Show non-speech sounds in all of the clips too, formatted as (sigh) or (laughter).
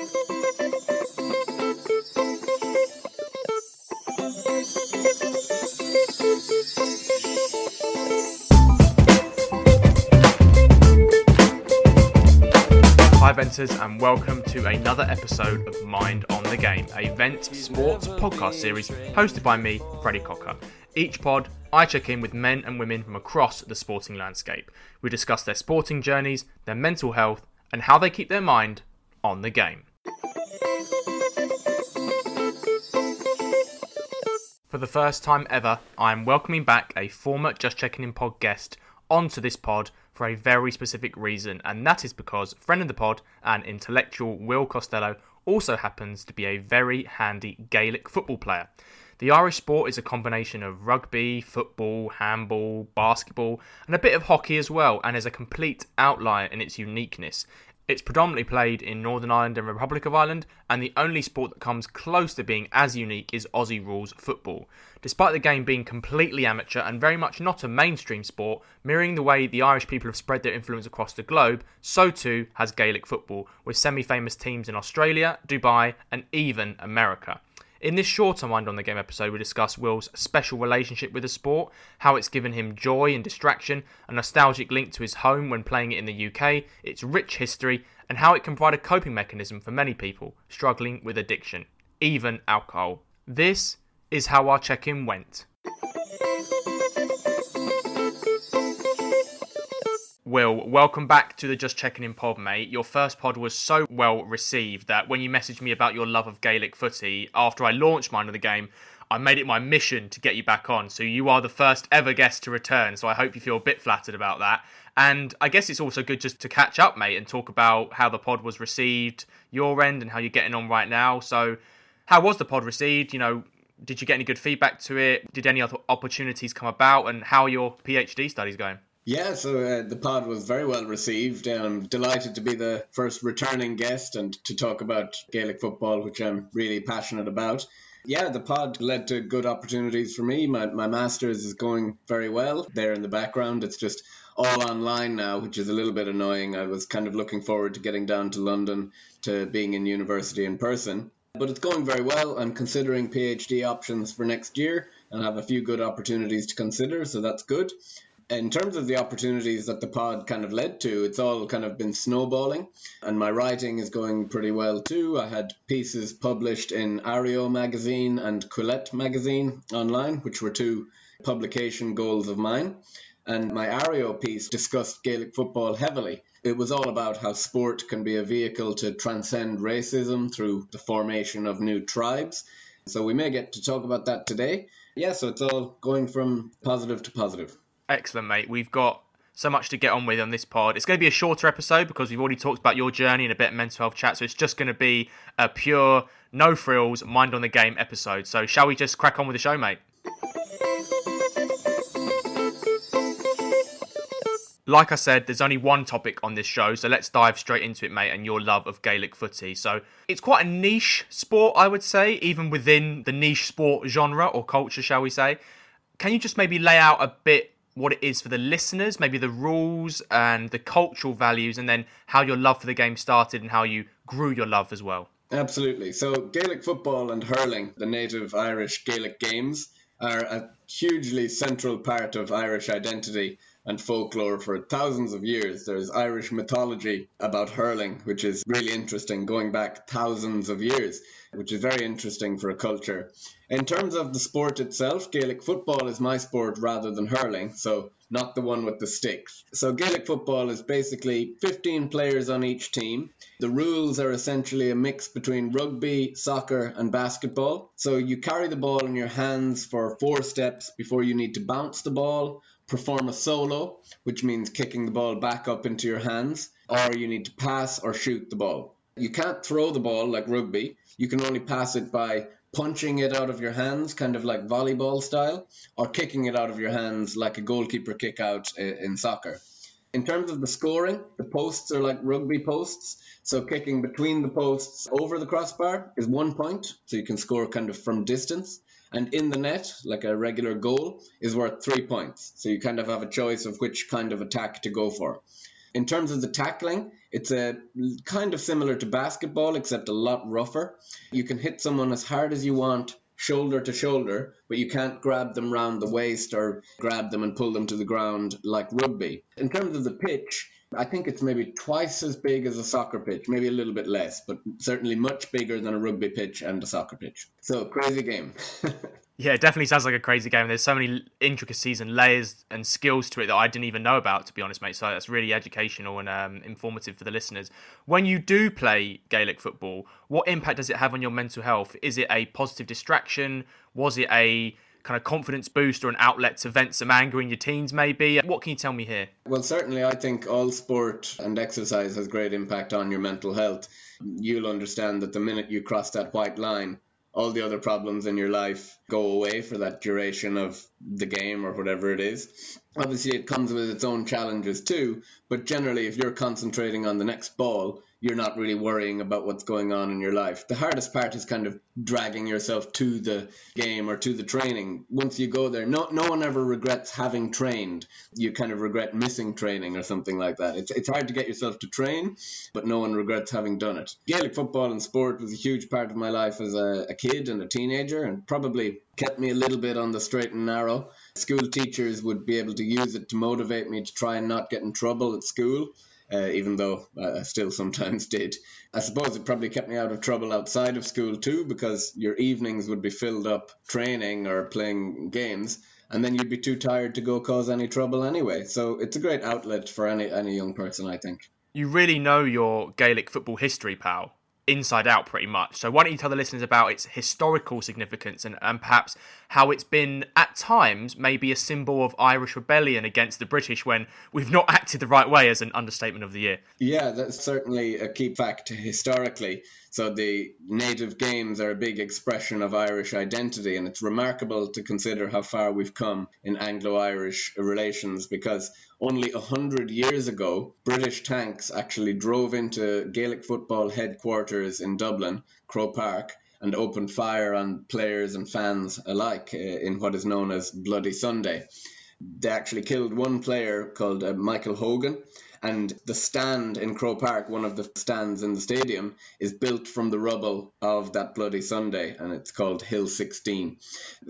Hi, Venters, and welcome to another episode of Mind on the Game, a Vent sports podcast series hosted by me, Freddie Cocker. Each pod, I check in with men and women from across the sporting landscape. We discuss their sporting journeys, their mental health, and how they keep their mind on the game. For the first time ever, I am welcoming back a former Just Checking In pod guest onto this pod for a very specific reason, and that is because friend of the pod and intellectual Will Costello also happens to be a very handy Gaelic football player. The Irish sport is a combination of rugby, football, handball, basketball, and a bit of hockey as well, and is a complete outlier in its uniqueness. It's predominantly played in Northern Ireland and Republic of Ireland, and the only sport that comes close to being as unique is Aussie rules football. Despite the game being completely amateur and very much not a mainstream sport, mirroring the way the Irish people have spread their influence across the globe, so too has Gaelic football, with semi famous teams in Australia, Dubai, and even America. In this shorter Mind on the Game episode, we discuss Will's special relationship with the sport, how it's given him joy and distraction, a nostalgic link to his home when playing it in the UK, its rich history, and how it can provide a coping mechanism for many people struggling with addiction, even alcohol. This is how our check in went. Will, welcome back to the Just Checking In pod, mate. Your first pod was so well received that when you messaged me about your love of Gaelic footy after I launched Mind of the Game, I made it my mission to get you back on. So you are the first ever guest to return. So I hope you feel a bit flattered about that. And I guess it's also good just to catch up, mate, and talk about how the pod was received, your end, and how you're getting on right now. So, how was the pod received? You know, did you get any good feedback to it? Did any other opportunities come about? And how are your PhD studies going? Yeah, so uh, the pod was very well received. I'm delighted to be the first returning guest and to talk about Gaelic football, which I'm really passionate about. Yeah, the pod led to good opportunities for me. My, my master's is going very well there in the background. It's just all online now, which is a little bit annoying. I was kind of looking forward to getting down to London to being in university in person. But it's going very well. I'm considering PhD options for next year and have a few good opportunities to consider, so that's good in terms of the opportunities that the pod kind of led to, it's all kind of been snowballing, and my writing is going pretty well too. I had pieces published in Areo magazine and Quillette magazine online, which were two publication goals of mine. And my Areo piece discussed Gaelic football heavily. It was all about how sport can be a vehicle to transcend racism through the formation of new tribes. So we may get to talk about that today. Yeah, so it's all going from positive to positive. Excellent, mate. We've got so much to get on with on this pod. It's going to be a shorter episode because we've already talked about your journey and a bit of mental health chat. So it's just going to be a pure, no frills, mind on the game episode. So shall we just crack on with the show, mate? Like I said, there's only one topic on this show, so let's dive straight into it, mate, and your love of Gaelic footy. So it's quite a niche sport, I would say, even within the niche sport genre or culture, shall we say. Can you just maybe lay out a bit what it is for the listeners, maybe the rules and the cultural values, and then how your love for the game started and how you grew your love as well. Absolutely. So, Gaelic football and hurling, the native Irish Gaelic games, are a hugely central part of Irish identity and folklore for thousands of years. There's Irish mythology about hurling, which is really interesting, going back thousands of years, which is very interesting for a culture. In terms of the sport itself, Gaelic football is my sport rather than hurling, so not the one with the sticks. So Gaelic football is basically 15 players on each team. The rules are essentially a mix between rugby, soccer, and basketball. So you carry the ball in your hands for four steps before you need to bounce the ball, perform a solo, which means kicking the ball back up into your hands, or you need to pass or shoot the ball. You can't throw the ball like rugby. You can only pass it by punching it out of your hands, kind of like volleyball style, or kicking it out of your hands like a goalkeeper kick out uh, in soccer. In terms of the scoring, the posts are like rugby posts. So kicking between the posts over the crossbar is one point, so you can score kind of from distance and in the net, like a regular goal, is worth three points. So you kind of have a choice of which kind of attack to go for. In terms of the tackling, It's a kind of similar to basketball, except a lot rougher. You can hit someone as hard as you want, shoulder to shoulder, but you can't grab them round the waist or grab them and pull them to the ground like rugby. In terms of the pitch, I think it's maybe twice as big as a soccer pitch, maybe a little bit less, but certainly much bigger than a rugby pitch and a soccer pitch. So, crazy game. (laughs) Yeah, it definitely sounds like a crazy game. There's so many intricacies and layers and skills to it that I didn't even know about, to be honest, mate. So that's really educational and um, informative for the listeners. When you do play Gaelic football, what impact does it have on your mental health? Is it a positive distraction? Was it a kind of confidence boost or an outlet to vent some anger in your teens, maybe? What can you tell me here? Well, certainly, I think all sport and exercise has great impact on your mental health. You'll understand that the minute you cross that white line, all the other problems in your life go away for that duration of the game or whatever it is. Obviously, it comes with its own challenges too, but generally, if you're concentrating on the next ball, you're not really worrying about what's going on in your life. The hardest part is kind of dragging yourself to the game or to the training. Once you go there, no no one ever regrets having trained. You kind of regret missing training or something like that. It's it's hard to get yourself to train, but no one regrets having done it. Gaelic football and sport was a huge part of my life as a, a kid and a teenager, and probably kept me a little bit on the straight and narrow. School teachers would be able to use it to motivate me to try and not get in trouble at school uh, even though I still (laughs) sometimes did. I suppose it probably kept me out of trouble outside of school too, because your evenings would be filled up training or playing games, and then you'd be too tired to go cause any trouble anyway. So it's a great outlet for any any young person, I think. You really know your Gaelic football history, pal inside out pretty much. So why don't you tell the listeners about its historical significance and, and perhaps how it's been at times maybe a symbol of Irish rebellion against the British when we've not acted the right way as an understatement of the year. Yeah, that's certainly a key fact historically. So the native games are a big expression of Irish identity, and it's remarkable to consider how far we've come in Anglo-Irish relations because only a hundred years ago, British tanks actually drove into Gaelic football headquarters in Dublin, Croke Park, and opened fire on players and fans alike uh, in what is known as Bloody Sunday. They actually killed one player called uh, Michael Hogan, and the stand in Croke Park, one of the stands in the stadium, is built from the rubble of that Bloody Sunday, and it's called Hill 16.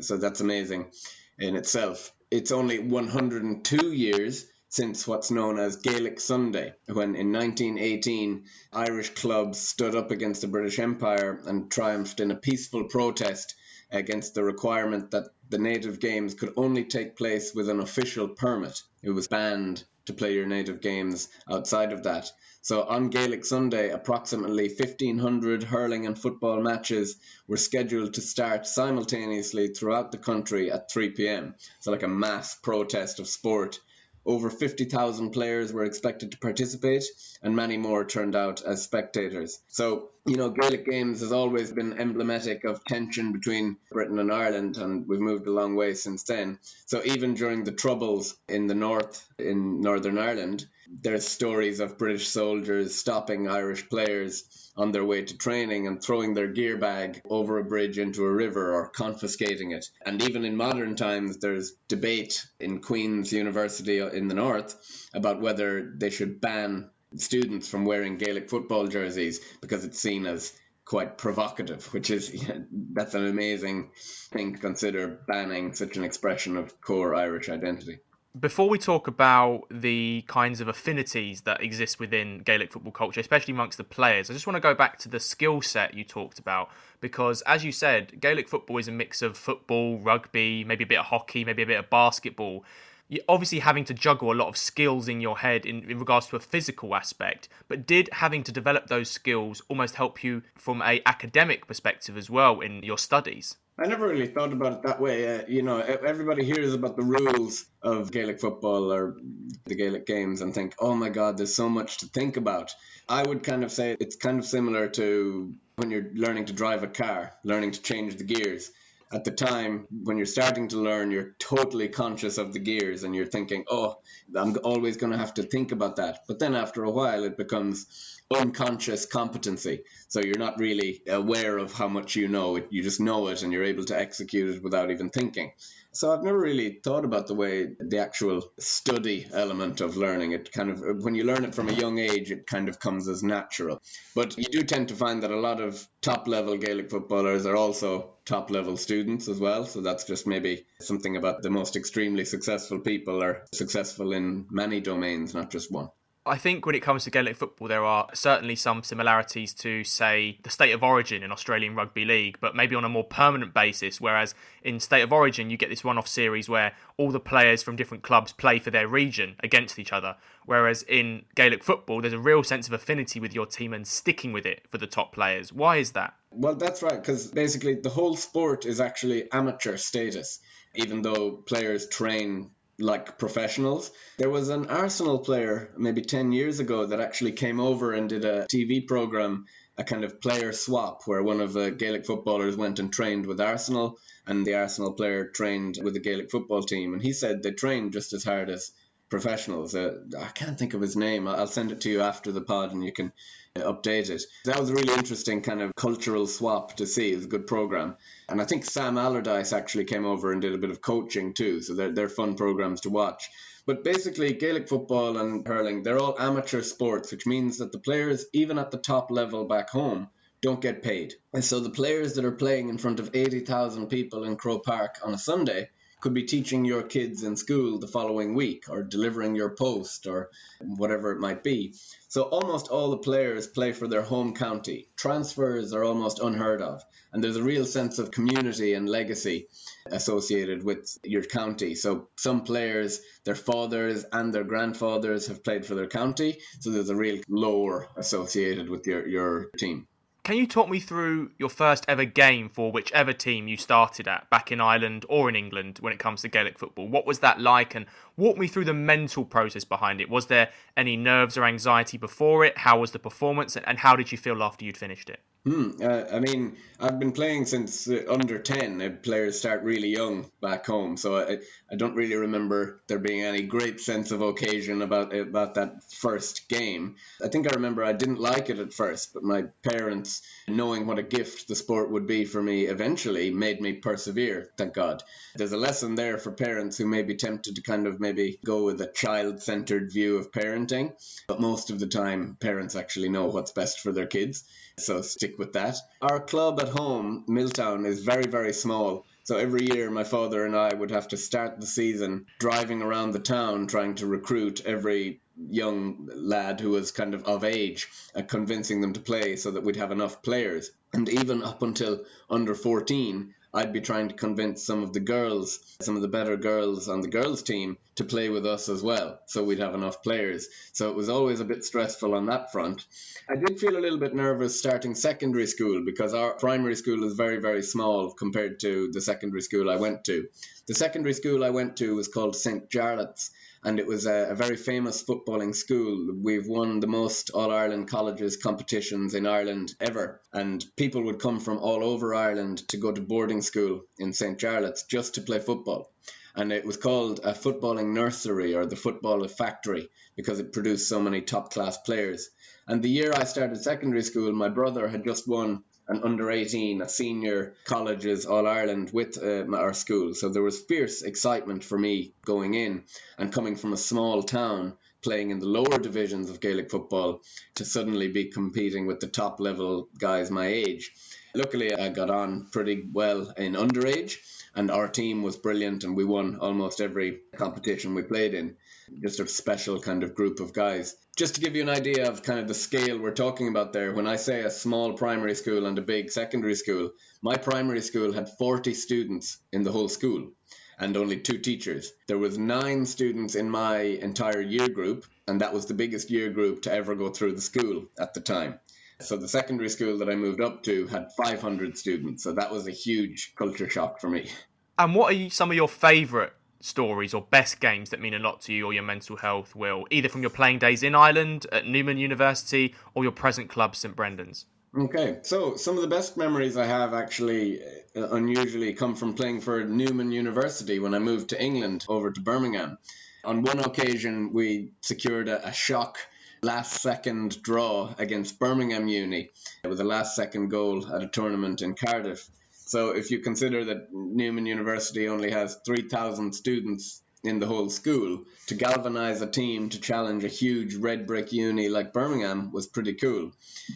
So that's amazing in itself. It's only 102 years since what's known as Gaelic Sunday, when in 1918 Irish clubs stood up against the British Empire and triumphed in a peaceful protest against the requirement that the native games could only take place with an official permit. It was banned to play your native games outside of that. So on Gaelic Sunday, approximately 1,500 hurling and football matches were scheduled to start simultaneously throughout the country at 3 p.m. So, like a mass protest of sport over 50,000 players were expected to participate, and many more turned out as spectators. So, you know, Gaelic Games has always been emblematic of tension between Britain and Ireland, and we've moved a long way since then. So, even during the Troubles in the north, in Northern Ireland, there's stories of British soldiers stopping Irish players on their way to training and throwing their gear bag over a bridge into a river or confiscating it. And even in modern times, there's debate in Queen's University in the north about whether they should ban students from wearing Gaelic football jerseys because it's seen as quite provocative, which is (laughs) that's an amazing thing to consider banning such an expression of core Irish identity before we talk about the kinds of affinities that exist within Gaelic football culture, especially amongst the players, I just want to go back to the skill set you talked about because, as you said, Gaelic football is a mix of football, rugby, maybe a bit of hockey, maybe a bit of basketball. You're obviously having to juggle a lot of skills in your head in, in regards to a physical aspect, but did having to develop those skills almost help you from a academic perspective as well in your studies? I never really thought about it that way. Uh, you know, everybody hears about the rules of Gaelic football or the Gaelic games and think, oh my God, there's so much to think about. I would kind of say it's kind of similar to when you're learning to drive a car, learning to change the gears. At the time, when you're starting to learn, you're totally conscious of the gears and you're thinking, oh, I'm always going to have to think about that. But then after a while, it becomes unconscious competency. So you're not really aware of how much you know. You just know it and you're able to execute it without even thinking. So I've never really thought about the way the actual study element of learning it kind of when you learn it from a young age it kind of comes as natural. But you do tend to find that a lot of top level Gaelic footballers are also top level students as well. So that's just maybe something about the most extremely successful people are successful in many domains, not just one. I think when it comes to Gaelic football, there are certainly some similarities to, say, the state of origin in Australian Rugby League, but maybe on a more permanent basis. Whereas in state of origin, you get this one off series where all the players from different clubs play for their region against each other. Whereas in Gaelic football, there's a real sense of affinity with your team and sticking with it for the top players. Why is that? Well, that's right, because basically the whole sport is actually amateur status, even though players train like professionals. There was an Arsenal player maybe 10 years ago that actually came over and did a TV program, a kind of player swap, where one of the Gaelic footballers went and trained with Arsenal, and the Arsenal player trained with the Gaelic football team. And he said they trained just as hard as professionals. Uh, I can't think of his name. I'll send it to you after the pod and you can update it. That was a really interesting kind of cultural swap to see. It was a good program. And I think Sam Allardyce actually came over and did a bit of coaching too. So they're, they're fun programs to watch. But basically, Gaelic football and hurling, they're all amateur sports, which means that the players, even at the top level back home, don't get paid. And so the players that are playing in front of 80,000 people in Croke Park on a Sunday could be teaching your kids in school the following week or delivering your post or whatever it might be. So almost all the players play for their home county. Transfers are almost unheard of. And there's a real sense of community and legacy associated with your county. So some players, their fathers and their grandfathers have played for their county. So there's a real lore associated with your, your team. Can you talk me through your first ever game for whichever team you started at back in Ireland or in England when it comes to Gaelic football? What was that like? And walk me through the mental process behind it. Was there any nerves or anxiety before it? How was the performance? And how did you feel after you'd finished it? Hmm. Uh, I mean, I've been playing since uh, under 10. Uh, players start really young back home. So I, I don't really remember there being any great sense of occasion about about that first game. I think I remember I didn't like it at first, but my parents, knowing what a gift the sport would be for me eventually, made me persevere, thank God. There's a lesson there for parents who may be tempted to kind of maybe go with a child centered view of parenting. But most of the time, parents actually know what's best for their kids. So stick with that. Our club at home, Milltown, is very, very small. So every year, my father and I would have to start the season driving around the town trying to recruit every young lad who was kind of of age and convincing them to play so that we'd have enough players. And even up until under 14, I'd be trying to convince some of the girls, some of the better girls on the girls' team, to play with us as well, so we'd have enough players. So it was always a bit stressful on that front. I did feel a little bit nervous starting secondary school because our primary school is very, very small compared to the secondary school I went to. The secondary school I went to was called St. Jarlath's and it was a, a, very famous footballing school. We've won the most All Ireland colleges competitions in Ireland ever, and people would come from all over Ireland to go to boarding school in St. Jarlath's just to play football. And it was called a footballing nursery or the football factory because it produced so many top class players. And the year I started secondary school, my brother had just won an under 18, a senior colleges All Ireland with uh, our school. So there was fierce excitement for me going in and coming from a small town playing in the lower divisions of Gaelic football to suddenly be competing with the top level guys my age. Luckily, I got on pretty well in underage, and our team was brilliant, and we won almost every competition we played in just a special kind of group of guys. Just to give you an idea of kind of the scale we're talking about there, when I say a small primary school and a big secondary school, my primary school had 40 students in the whole school and only two teachers. There was nine students in my entire year group, and that was the biggest year group to ever go through the school at the time. So the secondary school that I moved up to had 500 students, so that was a huge culture shock for me. And what are some of your favourite stories or best games that mean a lot to you or your mental health, Will, either from your playing days in Ireland at Newman University or your present club, St Brendan's? Okay, so some of the best memories I have actually uh, unusually come from playing for Newman University when I moved to England over to Birmingham. On one occasion, we secured a, a shock last second draw against Birmingham Uni. with a last second goal at a tournament in Cardiff. So if you consider that Newman University only has 3,000 students in the whole school to galvanize a team to challenge a huge red brick uni like Birmingham was pretty cool.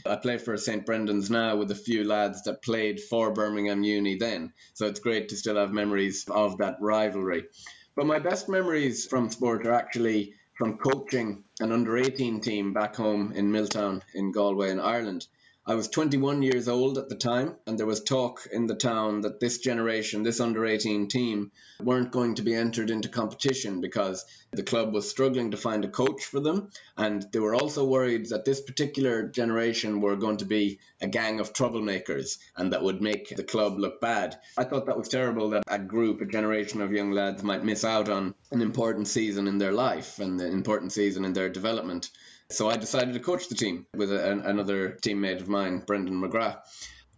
I play for St. Brendan's now with a few lads that played for Birmingham Uni then, so it's great to still have memories of that rivalry. But my best memories from sport are actually from coaching an under 18 team back home in Milltown in Galway in Ireland. I was 21 years old at the time, and there was talk in the town that this generation, this under 18 team, weren't going to be entered into competition because the club was struggling to find a coach for them. And they were also worried that this particular generation were going to be a gang of troublemakers and that would make the club look bad. I thought that was terrible that a group, a generation of young lads might miss out on an important season in their life and an important season in their development. So I decided to coach the team with a, an, another teammate of mine, Brendan McGrath.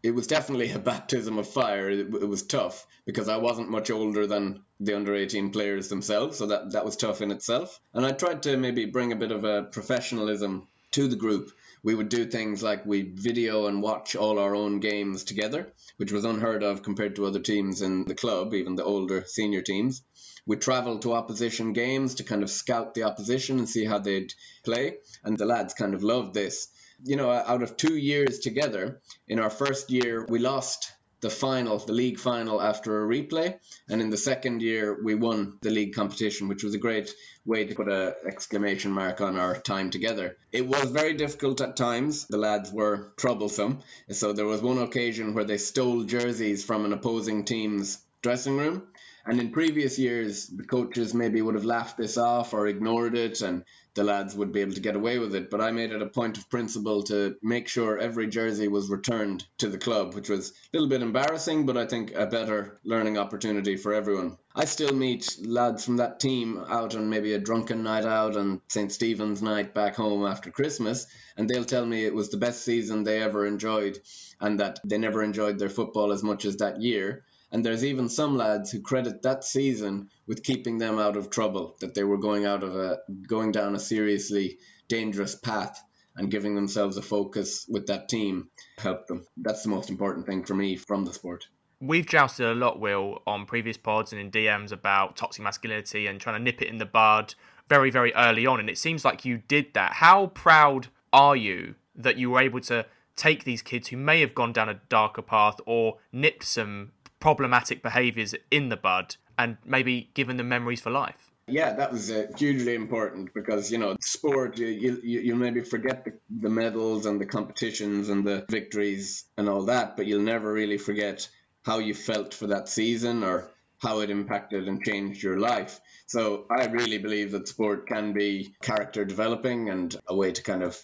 It was definitely a (laughs) baptism of fire. It, was tough because I wasn't much older than the under 18 players themselves, so that, that was tough in itself. And I tried to maybe bring a bit of a professionalism to the group. We would do things like we video and watch all our own games together, which was unheard of compared to other teams in the club, even the older senior teams. We travelled to opposition games to kind of scout the opposition and see how they'd play. And the lads kind of loved this. You know, out of two years together, in our first year, we lost the final, the league final, after a replay. And in the second year, we won the league competition, which was a great way to put an exclamation mark on our time together. It was very difficult at times. The lads were troublesome. So there was one occasion where they stole jerseys from an opposing team's dressing room and in previous years, the coaches maybe would have laughed this off or ignored it, and the lads would be able to get away with it. But I made it a point of principle to make sure every jersey was returned to the club, which was a little bit embarrassing, but I think a better learning opportunity for everyone. I still meet lads from that team out on maybe a drunken night out on St. Stephen's night back home after Christmas, and they'll tell me it was the best season they ever enjoyed and that they never enjoyed their football as much as that year and there's even some lads who credit that season with keeping them out of trouble, that they were going out of a going down a seriously dangerous path and giving themselves a focus with that team helped them. That's the most important thing for me from the sport. We've jousted a lot, Will, on previous pods and in DMs about toxic masculinity and trying to nip it in the bud very, very early on. And it seems like you did that. How proud are you that you were able to take these kids who may have gone down a darker path or nipped some problematic behaviours in the bud and maybe given them memories for life. Yeah, that was uh, hugely important because you know sport you you, you maybe forget the, the medals and the competitions and the victories and all that, but you'll never really forget how you felt for that season or how it impacted and changed your life. So I really believe that sport can be character developing and a way to kind of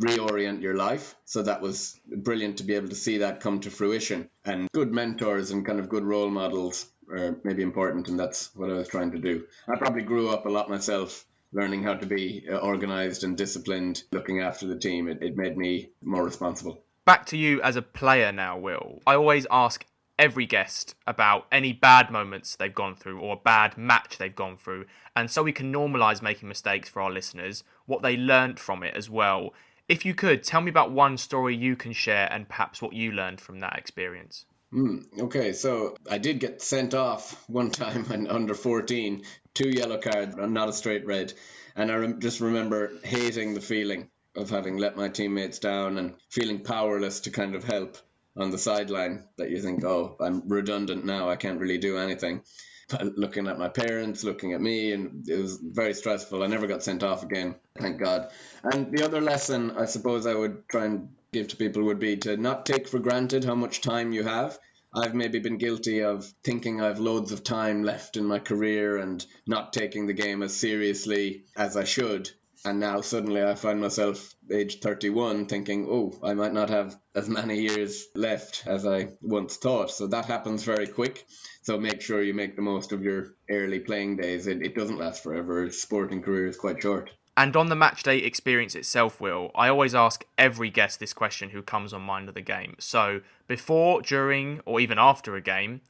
reorient your life. So that was brilliant to be able to see that come to fruition. And good mentors and kind of good role models are maybe important, and that's what I was trying to do. I probably grew up a lot myself. Learning how to be uh, organized and disciplined, looking after the team, it, it made me more responsible. Back to you as a player now, Will. I always ask every guest about any bad moments they've gone through or a bad match they've gone through. And so we can normalize making mistakes for our listeners, what they learned from it as well. If you could, tell me about one story you can share and perhaps what you learned from that experience. Mm, okay, so I did get sent off (laughs) one time when under 14, two yellow cards, not a straight red. And I re- just remember hating the feeling of having let my teammates down and feeling powerless to kind of help on the sideline that you think, oh, I'm redundant now, I can't really do anything looking at my parents, looking at me, and it was very stressful. I never got sent off again, thank God. And the other lesson I suppose I would try and give to people would be to not take for granted how much time you have. I've maybe been guilty of thinking I've loads of time left in my career and not taking the game as seriously as I should. And now suddenly I find myself age 31 thinking, oh, I might not have as many years left as I once thought. So that happens very quick. So make sure you make the most of your early playing days. It, it doesn't last forever. Sporting career is quite short. And on the match day experience itself, Will, I always ask every guest this question who comes on Mind of the Game. So, before, during, or even after a game,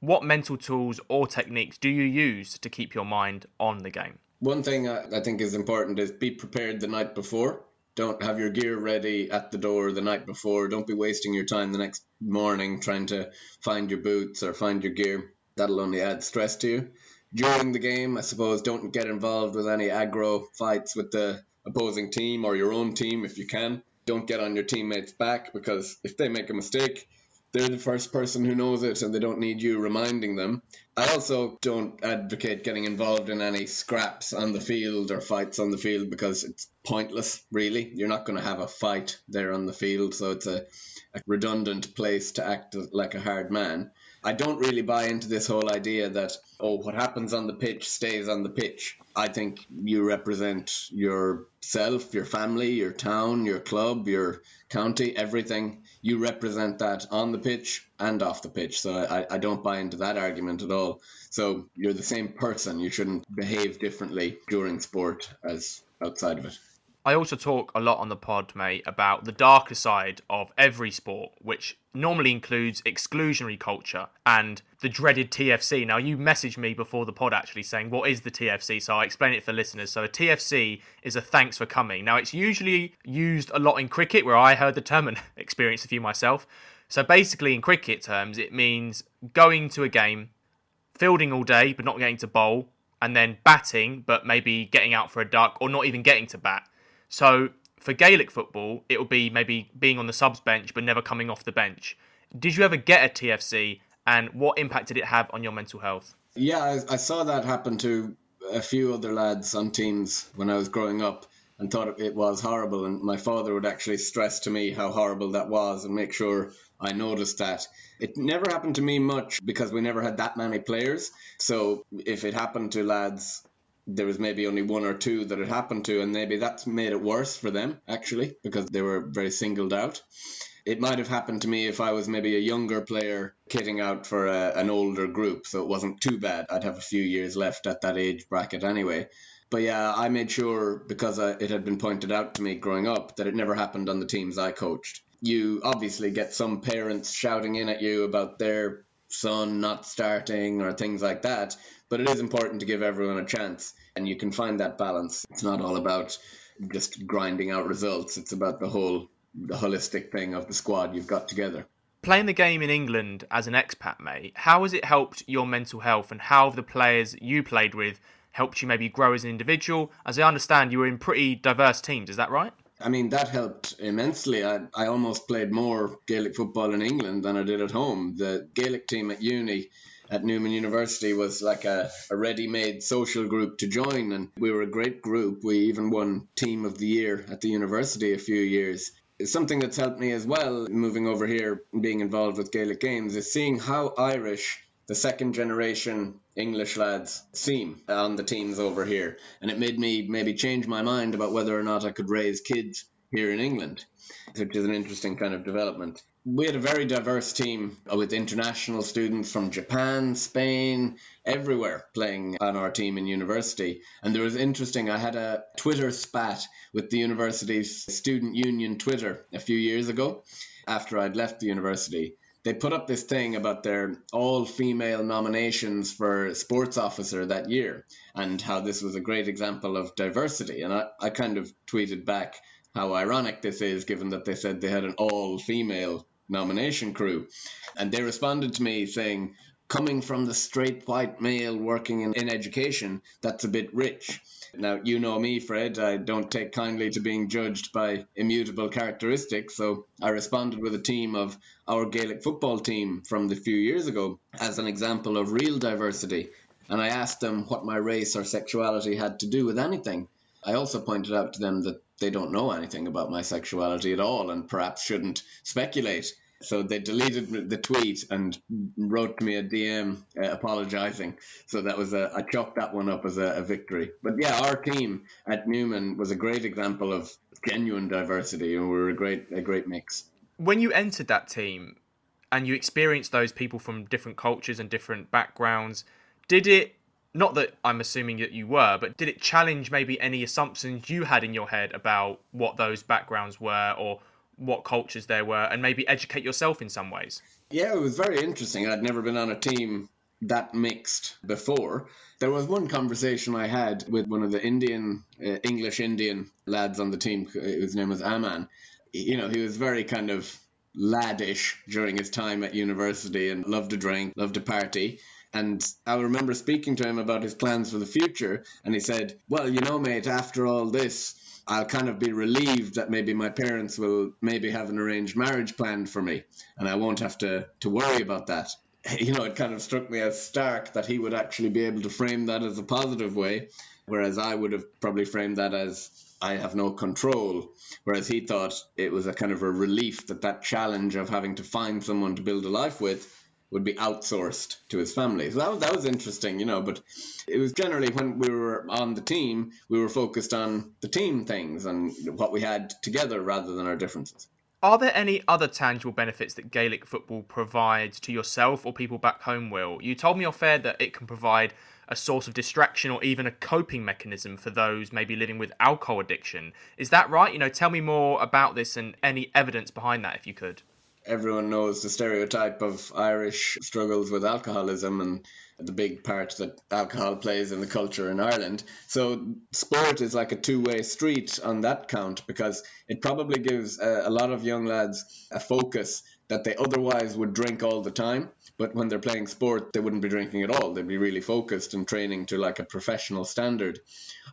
what mental tools or techniques do you use to keep your mind on the game? One thing I think is important is be prepared the night before. Don't have your gear ready at the door the night before. Don't be wasting your time the next morning trying to find your boots or find your gear. That'll only add stress to you. During the game, I suppose, don't get involved with any aggro fights with the opposing team or your own team if you can. Don't get on your teammates' back because if they make a mistake, they're the first person who knows it and they don't need you reminding them. I also don't advocate getting involved in any scraps on the field or fights on the field because it's pointless, really. You're not going to have a fight there on the field, so it's a, a redundant place to act like a hard man. I don't really buy into this whole idea that, oh, what happens on the pitch stays on the pitch. I think you represent yourself, your family, your town, your club, your county, everything. You represent that on the pitch and off the pitch. So I, I don't buy into that argument at all. So you're the same person. You shouldn't behave differently during sport as outside of it. I also talk a lot on the pod, mate, about the darker side of every sport, which normally includes exclusionary culture and the dreaded TFC. Now, you messaged me before the pod actually saying, What is the TFC? So I explain it for listeners. So a TFC is a thanks for coming. Now, it's usually used a lot in cricket, where I heard the term and (laughs) experienced a few myself. So basically, in cricket terms, it means going to a game, fielding all day, but not getting to bowl, and then batting, but maybe getting out for a duck or not even getting to bat. So for Gaelic football, it will be maybe being on the subs bench but never coming off the bench. Did you ever get a TFC and what impact did it have on your mental health? Yeah, I, I saw that happen to a few other lads on teams when I was growing up and thought it was horrible. And my father would actually stress to me how horrible that was and make sure I noticed that. It never happened to me much because we never had that many players. So if it happened to lads there was maybe only one or two that it happened to, and maybe that's made it worse for them actually because they were very singled out. It might have happened to me if I was maybe a younger player kitting out for a, an older group, so it wasn't too bad. I'd have a few years left at that age bracket anyway. But yeah, I made sure because it had been pointed out to me growing up that it never happened on the teams I coached. You obviously get some parents shouting in at you about their son not starting or things like that, but it is important to give everyone a chance, and you can find that balance. It's not all about just grinding out results. It's about the whole, the holistic thing of the squad you've got together. Playing the game in England as an expat, mate, how has it helped your mental health, and how have the players you played with helped you maybe grow as an individual? As I understand, you were in pretty diverse teams. Is that right? I mean, that helped immensely. I, I almost played more Gaelic football in England than I did at home. The Gaelic team at uni at Newman University was like a, a ready made social group to join, and we were a great group. We even won Team of the Year at the university a few years. It's something that's helped me as well, moving over here, being involved with Gaelic games, is seeing how Irish the second generation English lads seem on the teams over here. And it made me maybe change my mind about whether or not I could raise kids here in England, which is an interesting kind of development we had a very diverse team with international students from Japan, Spain, everywhere playing on our team in university. And there was interesting, I had a Twitter spat with the university's student union Twitter a few years ago after I'd left the university. They put up this thing about their all female nominations for sports officer that year and how this was a great example of diversity. And I, I kind of tweeted back how ironic this is given that they said they had an all female nomination crew. And they responded to me saying, coming from the straight white male working in, in education, that's a bit rich. Now, you know me, Fred. I don't take kindly to being judged by immutable characteristics, so I responded with a team of our Gaelic football team from the few years ago as an example of real diversity. And I asked them what my race or sexuality had to do with anything. I also pointed out to them that they don't know anything about my sexuality at all and perhaps shouldn't speculate. So they deleted the tweet and wrote me a DM uh, apologizing. So that was a, I chalked that one up as a, a victory. But yeah, our team at Newman was a great example of genuine diversity, and we were a great a great mix. When you entered that team and you experienced those people from different cultures and different backgrounds, did it not that I'm assuming that you were, but did it challenge maybe any assumptions you had in your head about what those backgrounds were or what cultures there were and maybe educate yourself in some ways? Yeah, it was very interesting. I'd never been on a team that mixed before. There was one conversation I had with one of the Indian, uh, English Indian lads on the team, whose name was Aman. You know, he was very kind of laddish during his time at university and loved to drink, loved to party. And I remember speaking to him about his plans for the future, and he said, Well, you know, mate, after all this, I'll kind of be relieved that maybe my parents will maybe have an arranged marriage planned for me, and I won't have to, to worry about that. (laughs) You know, it kind of struck me as stark that he would actually be able to frame that as a positive way, whereas I would have probably framed that as I have no control. Whereas he thought it was a kind of a relief that that challenge of having to find someone to build a life with would be outsourced to his family. So that was, that was interesting, you know. But it was generally when we were on the team, we were focused on the team things and what we had together rather than our differences. Are there any other tangible benefits that Gaelic football provides to yourself or people back home, Will? You told me off air that it can provide a source of distraction or even a coping mechanism for those maybe living with alcohol addiction. Is that right? You know, tell me more about this and any evidence behind that if you could everyone knows the stereotype of Irish struggles with alcoholism and the big part that alcohol plays in the culture in Ireland. So sport is like a two-way street on that count because it probably gives a, a lot of young lads a focus that they otherwise would drink all the time. But when they're playing sport, they wouldn't be drinking at all. They'd be really focused and training to like a professional standard.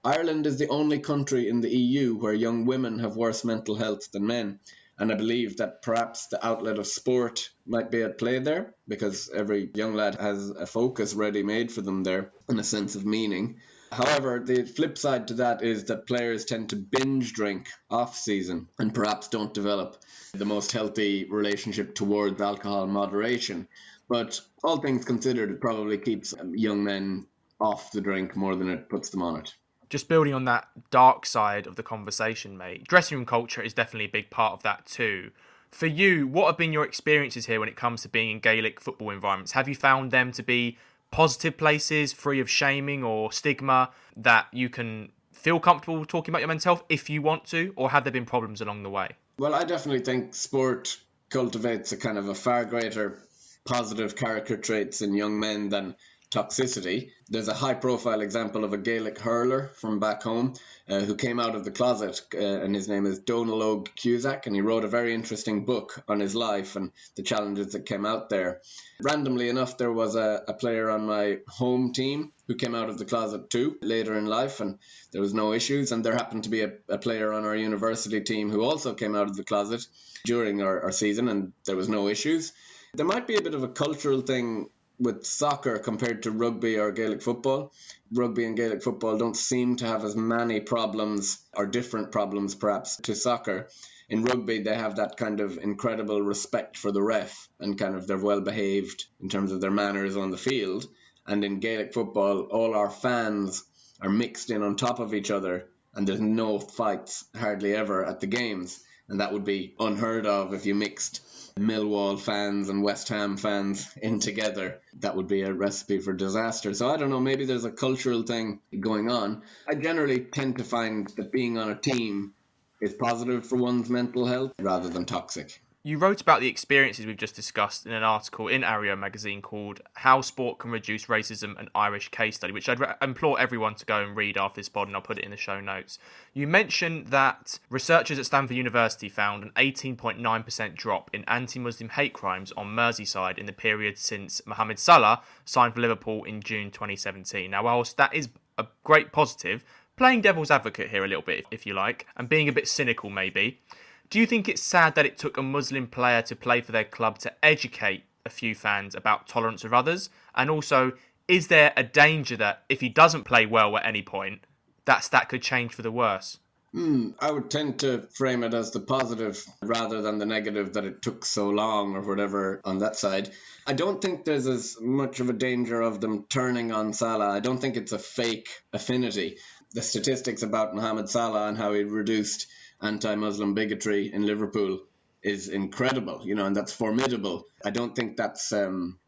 Ireland is the only country in the EU where young women have worse mental health than men. And I believe that perhaps the outlet of sport might be at play there because every young lad has a focus ready made for them there and a sense of meaning. However, the flip side to that is that players tend to binge drink off season and perhaps don't develop the most healthy relationship towards alcohol moderation. But all things considered, it probably keeps young men off the drink more than it puts them on it just building on that dark side of the conversation, mate, dressing room culture is definitely a big part of that too. For you, what have been your experiences here when it comes to being in Gaelic football environments? Have you found them to be positive places, free of shaming or stigma, that you can feel comfortable talking about your mental health if you want to, or have there been problems along the way? Well, I definitely think sport cultivates a kind of a far greater positive character traits in young men than toxicity. There's a high profile example of a Gaelic hurler from back home uh, who came out of the closet, uh, and his name is Donal Óg Cusack, and he wrote a very interesting book on his life and the challenges that came out there. Randomly enough, there was a, a player on my home team who came out of the closet too later in life, and there was no issues. And there happened to be a, a player on our university team who also came out of the closet during our, our season, and there was no issues. There might be a bit of a cultural thing with soccer compared to rugby or Gaelic football. Rugby and Gaelic football don't seem to have as many problems or different problems perhaps to soccer. In rugby, they have that kind of incredible respect for the ref and kind of they're well behaved in terms of their manners on the field. And in Gaelic football, all our fans are mixed in on top of each other and there's no fights hardly ever at the games. And that would be unheard of if you mixed Millwall fans and West Ham fans in together, that would be a recipe for disaster. So I don't know, maybe there's a cultural thing going on. I generally tend to find that being on a team is positive for one's mental health rather than toxic. You wrote about the experiences we've just discussed in an article in Areo magazine called How Sport Can Reduce Racism An Irish Case Study, which I'd re- implore everyone to go and read after this pod, and I'll put it in the show notes. You mentioned that researchers at Stanford University found an 18.9% drop in anti Muslim hate crimes on Merseyside in the period since Mohamed Salah signed for Liverpool in June 2017. Now, whilst that is a great positive, playing devil's advocate here a little bit, if you like, and being a bit cynical maybe do you think it's sad that it took a Muslim player to play for their club to educate a few fans about tolerance of others? And also, is there a danger that if he doesn't play well at any point, that that could change for the worse? Mm, I would tend to frame it as the positive rather than the negative that it took so long or whatever on that side. I don't think there's as much of a danger of them turning on Salah. I don't think it's a fake affinity. The statistics about Mohamed Salah and how he reduced anti-Muslim bigotry in Liverpool is incredible, you know, and that's formidable. I don't think that's um,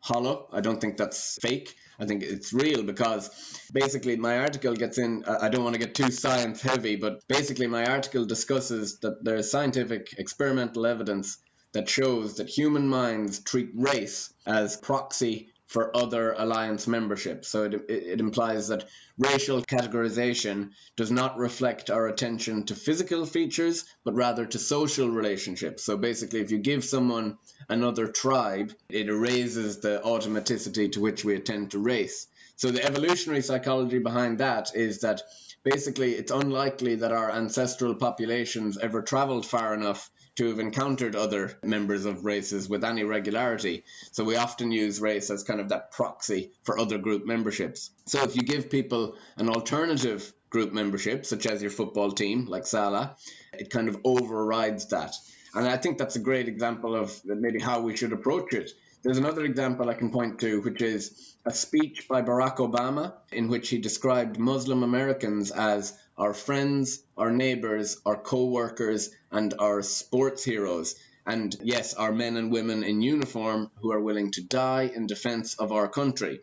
hollow. I don't think that's fake. I think it's real because basically my article gets in. I don't want to get too science heavy, but basically my article discusses that there is scientific experimental evidence that shows that human minds treat race as proxy for other alliance membership. So it, it, implies that racial categorization does not reflect our attention to physical features, but rather to social relationships. So basically, if you give someone another tribe, it erases the automaticity to which we attend to race. So the evolutionary psychology behind that is that basically it's unlikely that our ancestral populations ever traveled far enough to have encountered other members of races with any regularity. So we often use race as kind of that proxy for other group memberships. So if you give people an alternative group membership, such as your football team, like Salah, it kind of overrides that. And I think that's a great example of maybe how we should approach it. There's another example I can point to, which is a speech by Barack Obama in which he described Muslim Americans as our friends, our neighbors, our co workers, and our sports heroes. And yes, our men and women in uniform who are willing to die in defense of our country.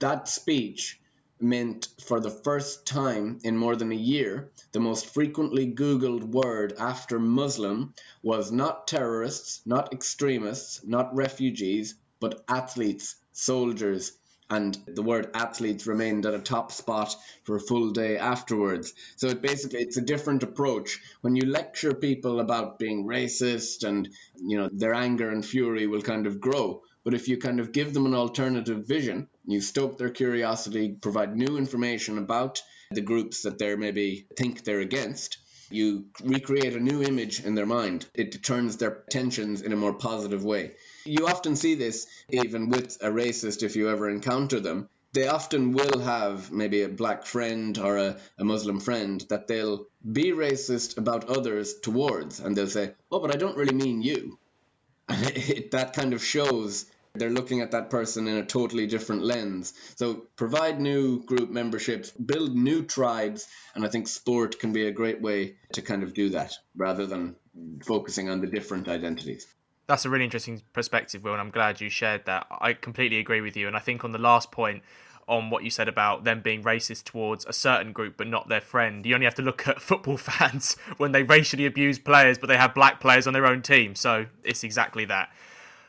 That speech meant for the first time in more than a year, the most frequently Googled word after Muslim was not terrorists, not extremists, not refugees, but athletes, soldiers, and the word athletes remained at a top spot for a full day afterwards. So it basically it's a different approach. When you lecture people about being racist and you know their anger and fury will kind of grow. But if you kind of give them an alternative vision, you stoke their curiosity, provide new information about the groups that they maybe think they're against, you recreate a new image in their mind. It turns their tensions in a more positive way. You often see this even with a racist if you ever encounter them. They often will have maybe a black friend or a, a Muslim friend that they'll be racist about others towards, and they'll say, Oh, but I don't really mean you. And (laughs) it, it, that kind of shows they're looking at that person in a totally different lens. So provide new group memberships, build new tribes, and I think sport can be a great way to kind of do that rather than focusing on the different identities. That's a really interesting perspective, Will, and I'm glad you shared that. I completely agree with you. And I think on the last point, on what you said about them being racist towards a certain group but not their friend. You only have to look at (laughs) football fans when they racially abuse players but they have black players on their own team. So it's exactly that.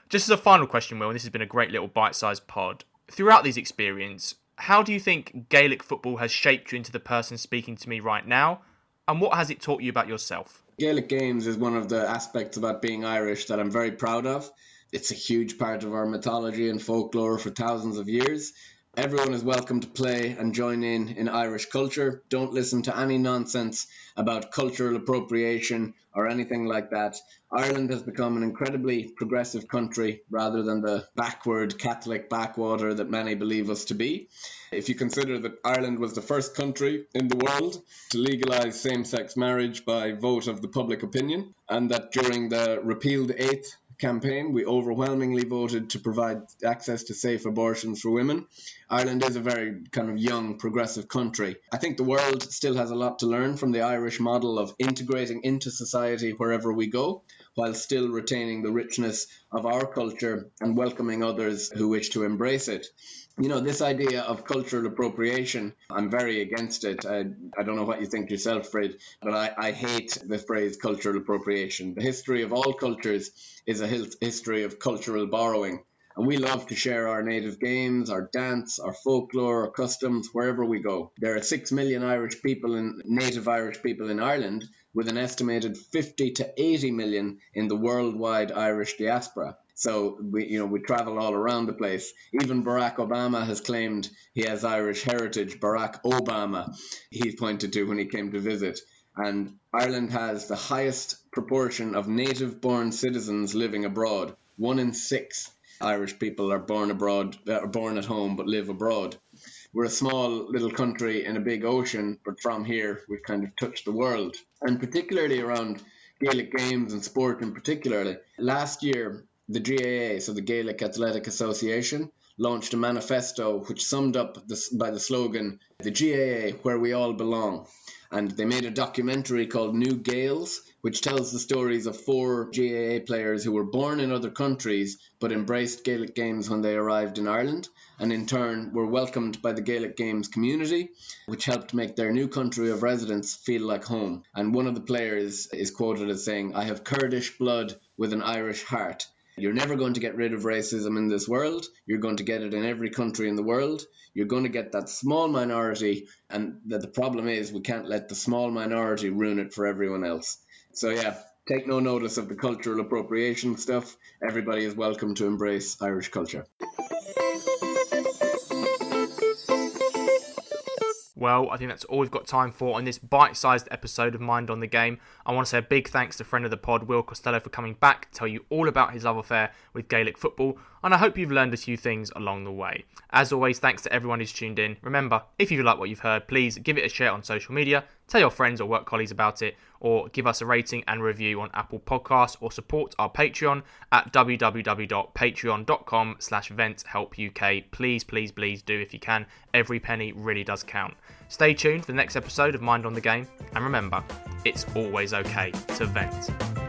Just as a final question, Will, and this has been a great little bite sized pod. Throughout these experience, how do you think Gaelic football has shaped you into the person speaking to me right now? And what has it taught you about yourself? Gaelic Games is one of the aspects about being Irish that I'm very proud of. It's a huge part of our mythology and folklore for thousands of years. Everyone is welcome to play and join in in Irish culture. Don't listen to any nonsense about cultural appropriation or anything like that. Ireland has become an incredibly progressive country rather than the backward Catholic backwater that many believe us to be. If you consider that Ireland was the first country in the world to legalise same sex marriage by vote of the public opinion, and that during the repealed eighth campaign, we overwhelmingly voted to provide access to safe abortions for women. Ireland is a very kind of young, progressive country. I think the world still has a lot to learn from the Irish model of integrating into society wherever we go, while still retaining the richness of our culture and welcoming others who wish to embrace it you know, this idea of cultural appropriation, I'm very against it. I, I don't know what you think yourself, Fred, but I, I hate the phrase cultural appropriation. The history of all cultures is a history of cultural borrowing. And we love to share our native games, our dance, our folklore, our customs, wherever we go. There are six million Irish people in native Irish people in Ireland, with an estimated 50 to 80 million in the worldwide Irish diaspora. So we, you know, we travel all around the place. Even Barack Obama has claimed he has Irish heritage. Barack Obama, he pointed to when he came to visit. And Ireland has the highest proportion of native-born citizens living abroad. One in six Irish people are born abroad, uh, are born at home but live abroad. We're a small little country in a big ocean, but from here we've kind of touched the world. And particularly around Gaelic games and sport in particular. Last year, the GAA, so the Gaelic Athletic Association, launched a manifesto which summed up by the slogan, the GAA, where we all belong. And they made a documentary called New Gaels, which tells the stories of four GAA players who were born in other countries but embraced Gaelic games when they arrived in Ireland, and in turn were welcomed by the Gaelic games community, which helped make their new country of residence feel like home. And one of the players is quoted as saying, I have Kurdish blood with an Irish heart You're never going to get rid of racism in this world. You're going to get it in every country in the world. You're going to get that small minority, and that the problem is we can't let the small minority ruin it for everyone else. So, yeah, take no notice of the cultural appropriation stuff. Everybody is welcome to embrace Irish culture. Well, I think that's all we've got time for on this bite sized episode of Mind on the Game. I want to say a big thanks to friend of the pod, Will Costello, for coming back to tell you all about his love affair with Gaelic football, and I hope you've learned a few things along the way. As always, thanks to everyone who's tuned in. Remember, if you like what you've heard, please give it a share on social media, tell your friends or work colleagues about it, or give us a rating and review on Apple Podcasts, or support our Patreon at www.patreon.com slash venthelpuk. Please, please, please do if you can. Every penny really does count. Stay tuned for the next episode of Mind on the Game, and remember, it's always okay to vent.